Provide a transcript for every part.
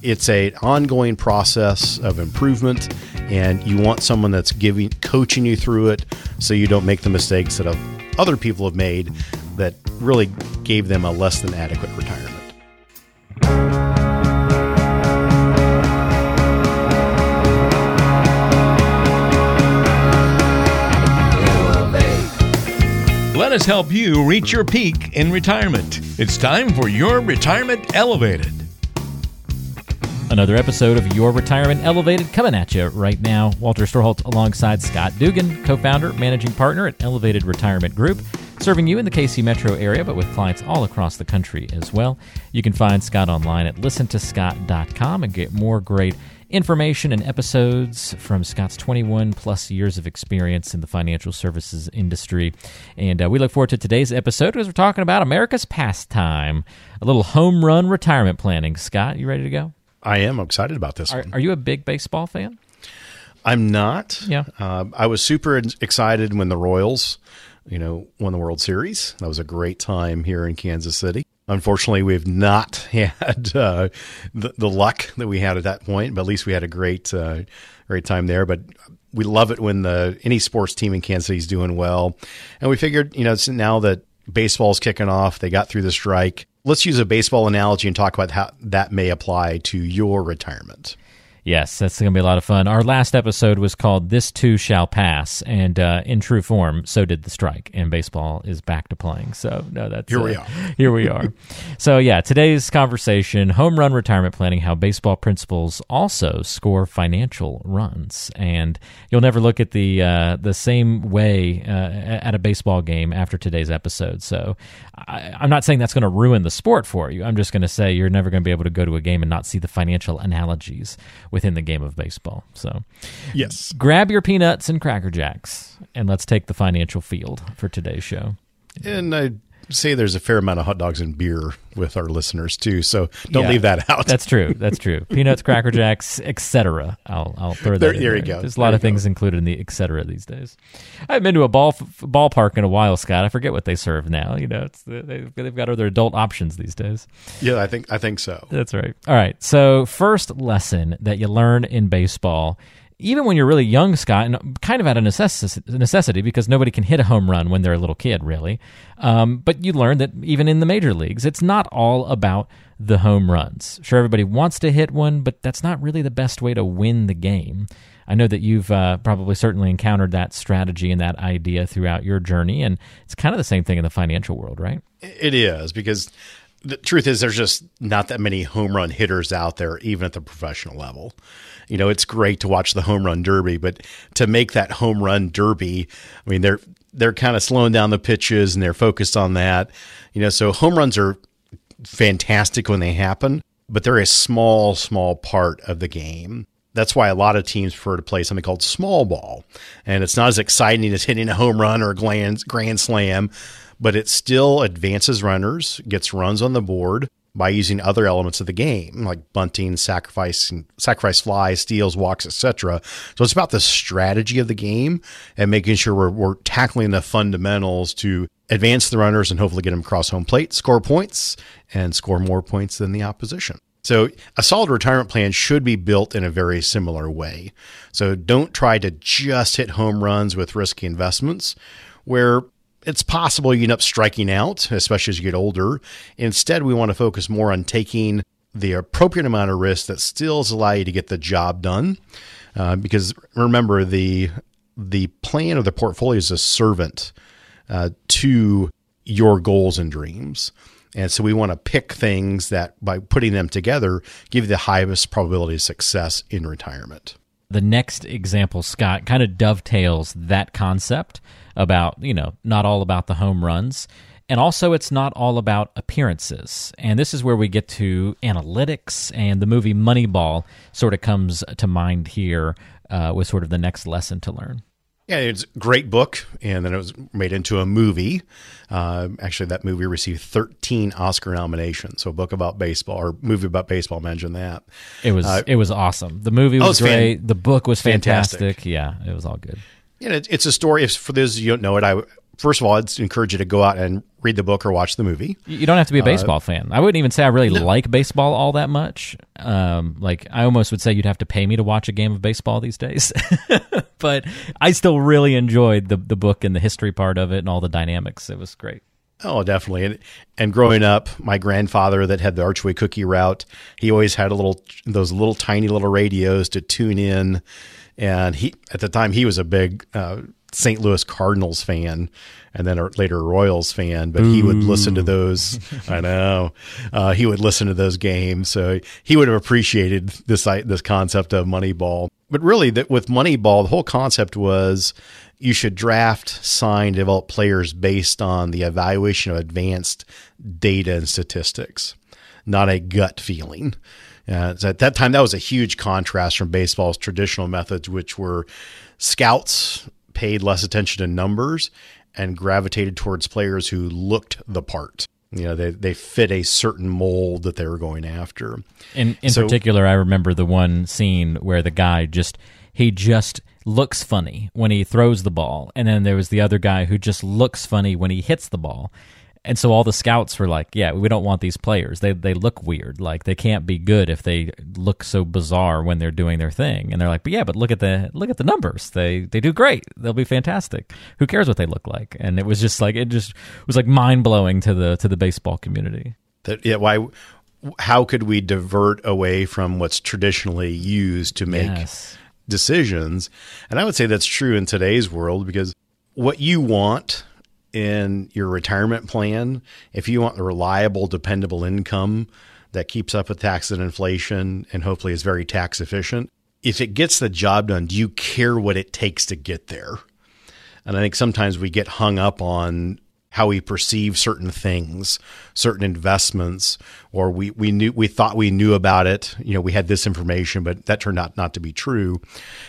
It's a ongoing process of improvement, and you want someone that's giving, coaching you through it, so you don't make the mistakes that other people have made that really gave them a less than adequate retirement. Let us help you reach your peak in retirement. It's time for your Retirement Elevated. Another episode of Your Retirement Elevated coming at you right now. Walter Storholt alongside Scott Dugan, co founder, managing partner at Elevated Retirement Group, serving you in the KC metro area, but with clients all across the country as well. You can find Scott online at listentoscott.com and get more great information and episodes from Scott's 21 plus years of experience in the financial services industry. And uh, we look forward to today's episode because we're talking about America's pastime, a little home run retirement planning. Scott, you ready to go? I am excited about this are, one. Are you a big baseball fan? I'm not. Yeah. Uh, I was super excited when the Royals, you know, won the World Series. That was a great time here in Kansas City. Unfortunately, we've not had uh, the, the luck that we had at that point, but at least we had a great, uh, great time there. But we love it when the any sports team in Kansas City is doing well, and we figured, you know, now that baseball's kicking off, they got through the strike let's use a baseball analogy and talk about how that may apply to your retirement. Yes, that's going to be a lot of fun. Our last episode was called This Too Shall Pass, and uh, in true form, so did the strike, and baseball is back to playing. So, no, that's here uh, we are. here we are. so, yeah, today's conversation home run retirement planning, how baseball principles also score financial runs. And you'll never look at the, uh, the same way uh, at a baseball game after today's episode. So, I, I'm not saying that's going to ruin the sport for you. I'm just going to say you're never going to be able to go to a game and not see the financial analogies within the game of baseball. So, yes, grab your peanuts and cracker jacks, and let's take the financial field for today's show. And I say there's a fair amount of hot dogs and beer with our listeners too, so don't Yeah. leave that out. That's true. That's true. Peanuts, cracker jacks, etc. I'll I'll throw that. There- in there you go. There's a lot you of things included in the etc. these days. I haven't been to a ball ballpark in a while, Scott. I forget what they serve now. You know, it's they've, they've got other adult options these days. yeah, I think I think so. That's right. All right. So, first lesson that you learn in baseball, even when you're really young, Scott, and kind of out of necess- necessity because nobody can hit a home run when they're a little kid, really. Um, but you learn that even in the major leagues, it's not all about the home runs. Sure, everybody wants to hit one, but that's not really the best way to win the game. I know that you've uh, probably certainly encountered that strategy and that idea throughout your journey, and it's kind of the same thing in the financial world, right? It is because the truth is there's just not that many home run hitters out there, even at the professional level. You know, it's great to watch the home run derby, but to make that home run derby, I mean, they're they're kind of slowing down the pitches and they're focused on that. You know, so home runs are fantastic when they happen, but they're a small, small part of the game. That's why a lot of teams prefer to play something called small ball. And it's not as exciting as hitting a home run or a grand, grand slam, but it still advances runners, gets runs on the board by using other elements of the game like bunting, sacrifice, sacrifice flies, steals, walks, etc. So it's about the strategy of the game and making sure we're, we're tackling the fundamentals to advance the runners and hopefully get them across home plate, score points, and score more points than the opposition. So a solid retirement plan should be built in a very similar way. So don't try to just hit home runs with risky investments where it's possible you end up striking out, especially as you get older. Instead, we want to focus more on taking the appropriate amount of risk that still allow you to get the job done. Uh, because remember, the the plan of the portfolio is a servant uh, to your goals and dreams. And so we want to pick things that by putting them together give you the highest probability of success in retirement. The next example, Scott, kind of dovetails that concept about, you know, not all about the home runs. And also, it's not all about appearances. And this is where we get to analytics, and the movie Moneyball sort of comes to mind here uh, with sort of the next lesson to learn. Yeah, it's a great book, and then it was made into a movie. Uh, actually, that movie received 13 Oscar nominations. So, a book about baseball or movie about baseball. Mention that. It was it was awesome. The movie was Uh, it's fan- great. the book was fantastic. fantastic. Yeah, it was all good. Yeah, it, it's a story. If for those of you who don't know it, I first of all, I'd encourage you to go out and read the book or watch the movie. You don't have to be a baseball fan. I wouldn't even say I really like baseball all that much. Um, like I almost would say you'd have to pay me to watch a game of baseball these days. but I still really enjoyed the the book and the history part of it and all the dynamics. It was great. Oh, definitely. And, and growing up, my grandfather that had the Archway cookie route, he always had a little those little tiny little radios to tune in. And he at the time he was a big uh, St. Louis Cardinals fan, and then a, later a Royals fan. But he would listen to those. I know uh, he would listen to those games, so he would have appreciated this this concept of Moneyball. But really, that with Moneyball, the whole concept was you should draft, sign, develop players based on the evaluation of advanced data and statistics, not a gut feeling. Uh, so at that time, that was a huge contrast from baseball's traditional methods, which were scouts paid less attention to numbers and gravitated towards players who looked the part. You know, they, they fit a certain mold that they were going after. In in So- particular, I remember the one scene where the guy just he just looks funny when he throws the ball, and then there was the other guy who just looks funny when he hits the ball. And so all the scouts were like, "Yeah, we don't want these players. They they look weird. Like they can't be good if they look so bizarre when they're doing their thing." And they're like, "But yeah, but look at the look at the numbers. They they do great. They'll be fantastic. Who cares what they look like?" And it was just like it just was like mind blowing to the to the baseball community. That yeah, why? How could we divert away from what's traditionally used to make Yes. decisions? And I would say that's true in today's world because what you want in your retirement plan, if you want a reliable, dependable income that keeps up with tax and inflation and hopefully is very tax efficient, if it gets the job done, do you care what it takes to get there? And I think sometimes we get hung up on how we perceive certain things, certain investments, or we, we knew we thought we knew about it. You know, we had this information, but that turned out not to be true.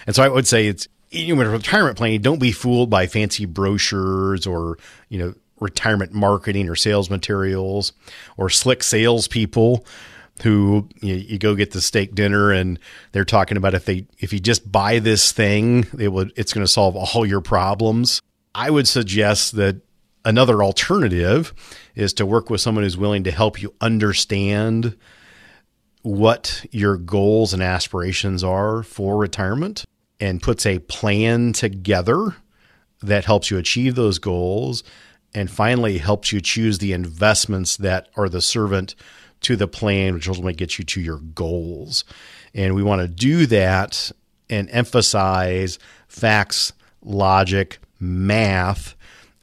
And so I would say it's you know, with retirement planning, don't be fooled by fancy brochures or, you know, retirement marketing or sales materials or slick salespeople who you, you go get the steak dinner and they're talking about if they if you just buy this thing it would it's going to solve all your problems. I would suggest that another alternative is to work with someone who's willing to help you understand what your goals and aspirations are for retirement and puts a plan together that helps you achieve those goals and finally helps you choose the investments that are the servant to the plan which ultimately gets you to your goals. And we want to do that and emphasize facts logic math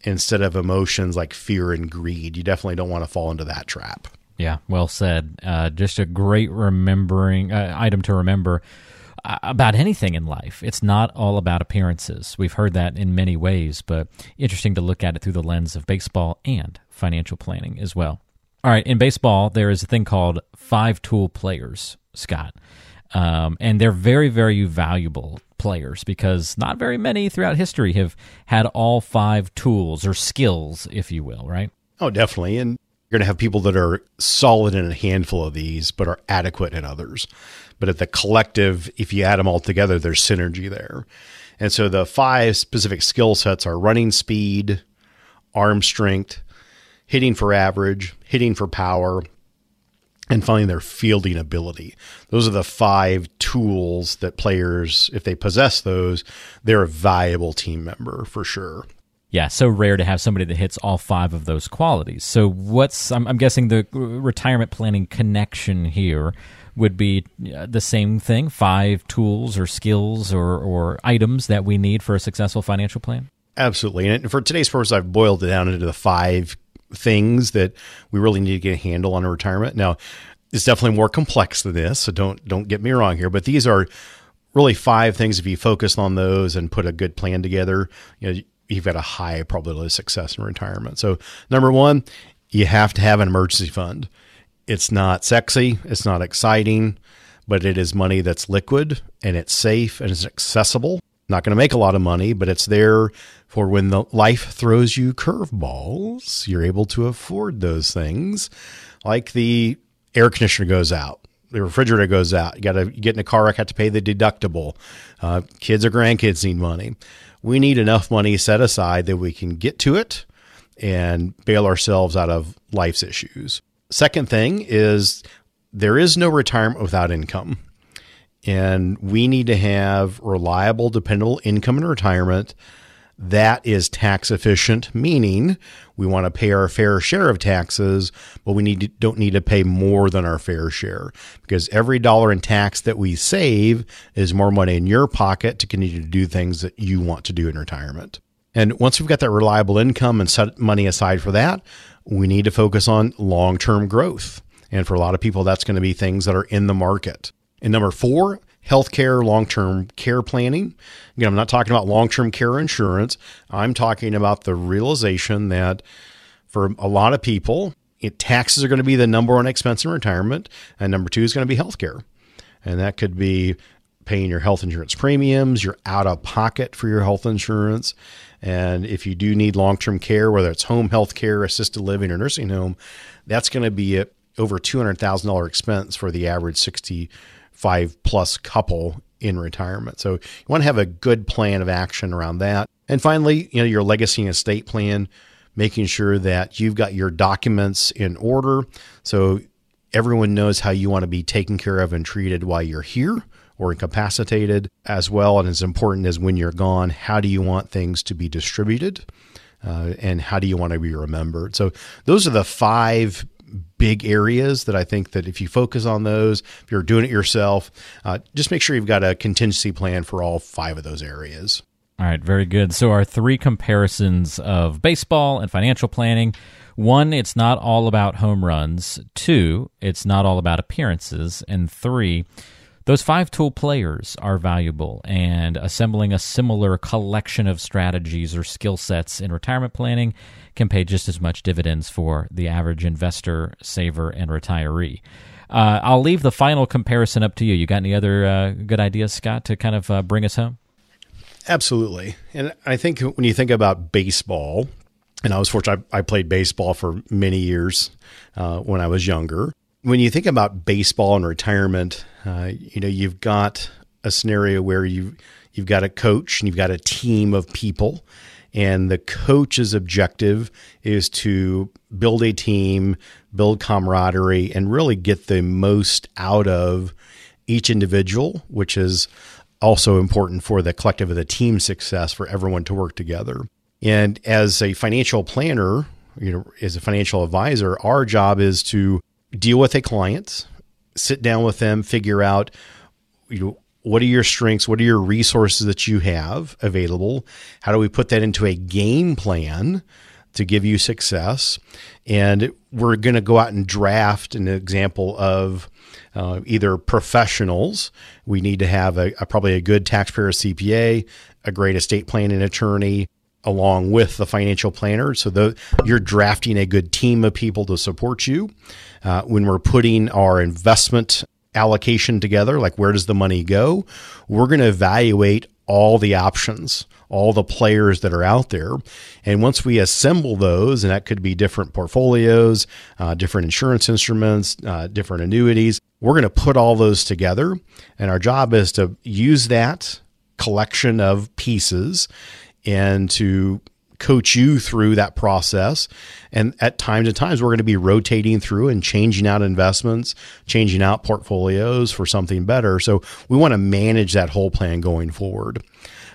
instead of emotions like fear and greed. You definitely don't want to fall into that trap. Yeah, well said. Uh, just a great remembering uh, item to remember about anything in life. It's not all about appearances. We've heard that in many ways, but interesting to look at it through the lens of baseball and financial planning as well. All right, in baseball, there is a thing called five tool players, Scott. Um, and they're very, very valuable players because not very many throughout history have had all five tools or skills, if you will, right? Oh, definitely. And you're going to have people that are solid in a handful of these, but are adequate in others. But at the collective, if you add them all together, there's synergy there. And so the five specific skill sets are running speed, arm strength, hitting for average, hitting for power, and finally their fielding ability. Those are the five tools that players, if they possess those, they're a valuable team member for sure. Yeah, so rare to have somebody that hits all five of those qualities. So, what's I'm, I'm guessing the retirement planning connection here would be uh, the same thing: five tools or skills or or items that we need for a successful financial plan. Absolutely. And for today's purpose, I've boiled it down into the five things that we really need to get a handle on in retirement. Now, it's definitely more complex than this, so don't don't get me wrong here, but these are really five things if you focus on those and put a good plan together, you know, you've got a high probability of success in retirement. So, number 1, you have to have an emergency fund. It's not sexy, it's not exciting, but it is money that's liquid and it's safe and it's accessible. Not going to make a lot of money, but it's there for when the life throws you curveballs, you're able to afford those things. Like the air conditioner goes out, the refrigerator goes out. You got to get in a car wreck, have to pay the deductible. Uh, kids or grandkids need money. We need enough money set aside that we can get to it and bail ourselves out of life's issues. Second thing is there is no retirement without income. And we need to have reliable, dependable income in retirement that is tax efficient, meaning we want to pay our fair share of taxes, but we need to, don't need to pay more than our fair share because every dollar in tax that we save is more money in your pocket to continue to do things that you want to do in retirement. And once we've got that reliable income and set money aside for that, we need to focus on long term growth. And for a lot of people, that's going to be things that are in the market. And number four, healthcare, long term care planning. Again, I'm not talking about long term care insurance. I'm talking about the realization that for a lot of people, it, taxes are going to be the number one expense in retirement, and number two is going to be healthcare. And that could be paying your health insurance premiums, your out of pocket for your health insurance. And if you do need long term care, whether it's home health care, assisted living, or nursing home, that's going to be over $200,000 expense for the average 65 plus couple in retirement. So you want to have a good plan of action around that. And finally, you know, your legacy and estate plan, making sure that you've got your documents in order so everyone knows how you want to be taken care of and treated while you're here or incapacitated, as well and as important as when you're gone, how do you want things to be distributed? Uh, and how do you want to be remembered? So those are the five big areas that I think that if you focus on those, if you're doing it yourself, uh, just make sure you've got a contingency plan for all five of those areas. All right, very good. So, our three comparisons of baseball and financial planning one, it's not all about home runs. Two, it's not all about appearances. And three, those five tool players are valuable, and assembling a similar collection of strategies or skill sets in retirement planning can pay just as much dividends for the average investor, saver, and retiree. Uh, I'll leave the final comparison up to you. You got any other uh, good ideas, Scott, to kind of uh, bring us home? Absolutely. And I think when you think about baseball, and I was fortunate, I, I played baseball for many years uh, when I was younger when you think about baseball and retirement, uh, you know you've got a scenario where you you've got a coach and you've got a team of people, and the coach's objective is to build a team, build camaraderie, and really get the most out of each individual, which is also important for the collective of the team success for everyone to work together. And as a financial planner, you know, as a financial advisor, our job is to deal with a client, sit down with them, figure out you know what are your strengths, what are your resources that you have available, how do we put that into a game plan to give you success, and we're going to go out and draft an example of uh, either professionals. We need to have a, a, probably a good taxpayer CPA, a great estate planning attorney, along with the financial planner. So the, you're drafting a good team of people to support you. Uh, when we're putting our investment allocation together, like where does the money go, we're going to evaluate all the options, all the players that are out there. And once we assemble those, and that could be different portfolios, uh, different insurance instruments, uh, different annuities, we're going to put all those together. And our job is to use that collection of pieces and to coach you through that process. And at times and times, we're going to be rotating through and changing out investments, changing out portfolios for something better. So we want to manage that whole plan going forward.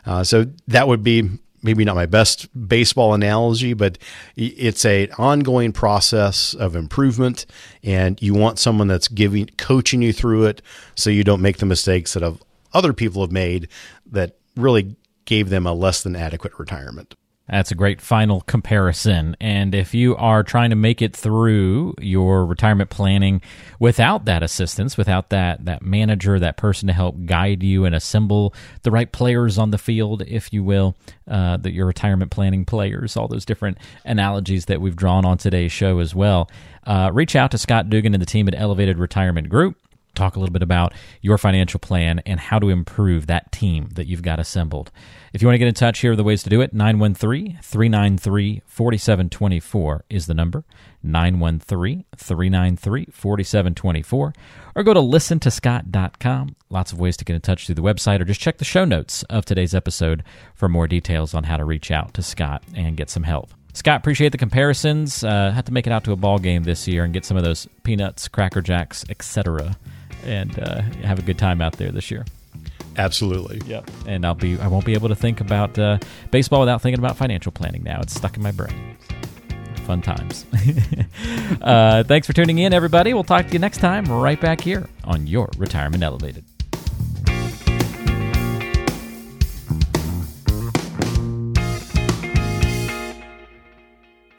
Uh, so that would be maybe not my best baseball analogy, but it's a ongoing process of improvement, and you want someone that's giving coaching you through it, so you don't make the mistakes that have, other people have made that really gave them a less than adequate retirement. That's a great final comparison. And if you are trying to make it through your retirement planning without that assistance, without that that manager, that person to help guide you and assemble the right players on the field, if you will, uh, that your retirement planning players, all those different analogies that we've drawn on today's show as well, uh, reach out to Scott Dugan and the team at Elevated Retirement Group. Talk a little bit about your financial plan and how to improve that team that you've got assembled. If you want to get in touch, here are the ways to do it 913 393 4724 is the number. 913 393 4724. Or go to listentoscott.com. Lots of ways to get in touch through the website, or just check the show notes of today's episode for more details on how to reach out to Scott and get some help. Scott, appreciate the comparisons. Uh, had to make it out to a ball game this year and get some of those peanuts, cracker jacks, etc., and uh, have a good time out there this year. Absolutely. Yep. And I'll be I won't be able to think about uh, baseball without thinking about financial planning now. It's stuck in my brain. Fun times. uh, thanks for tuning in, everybody. We'll talk to you next time right back here on your Retirement Elevated.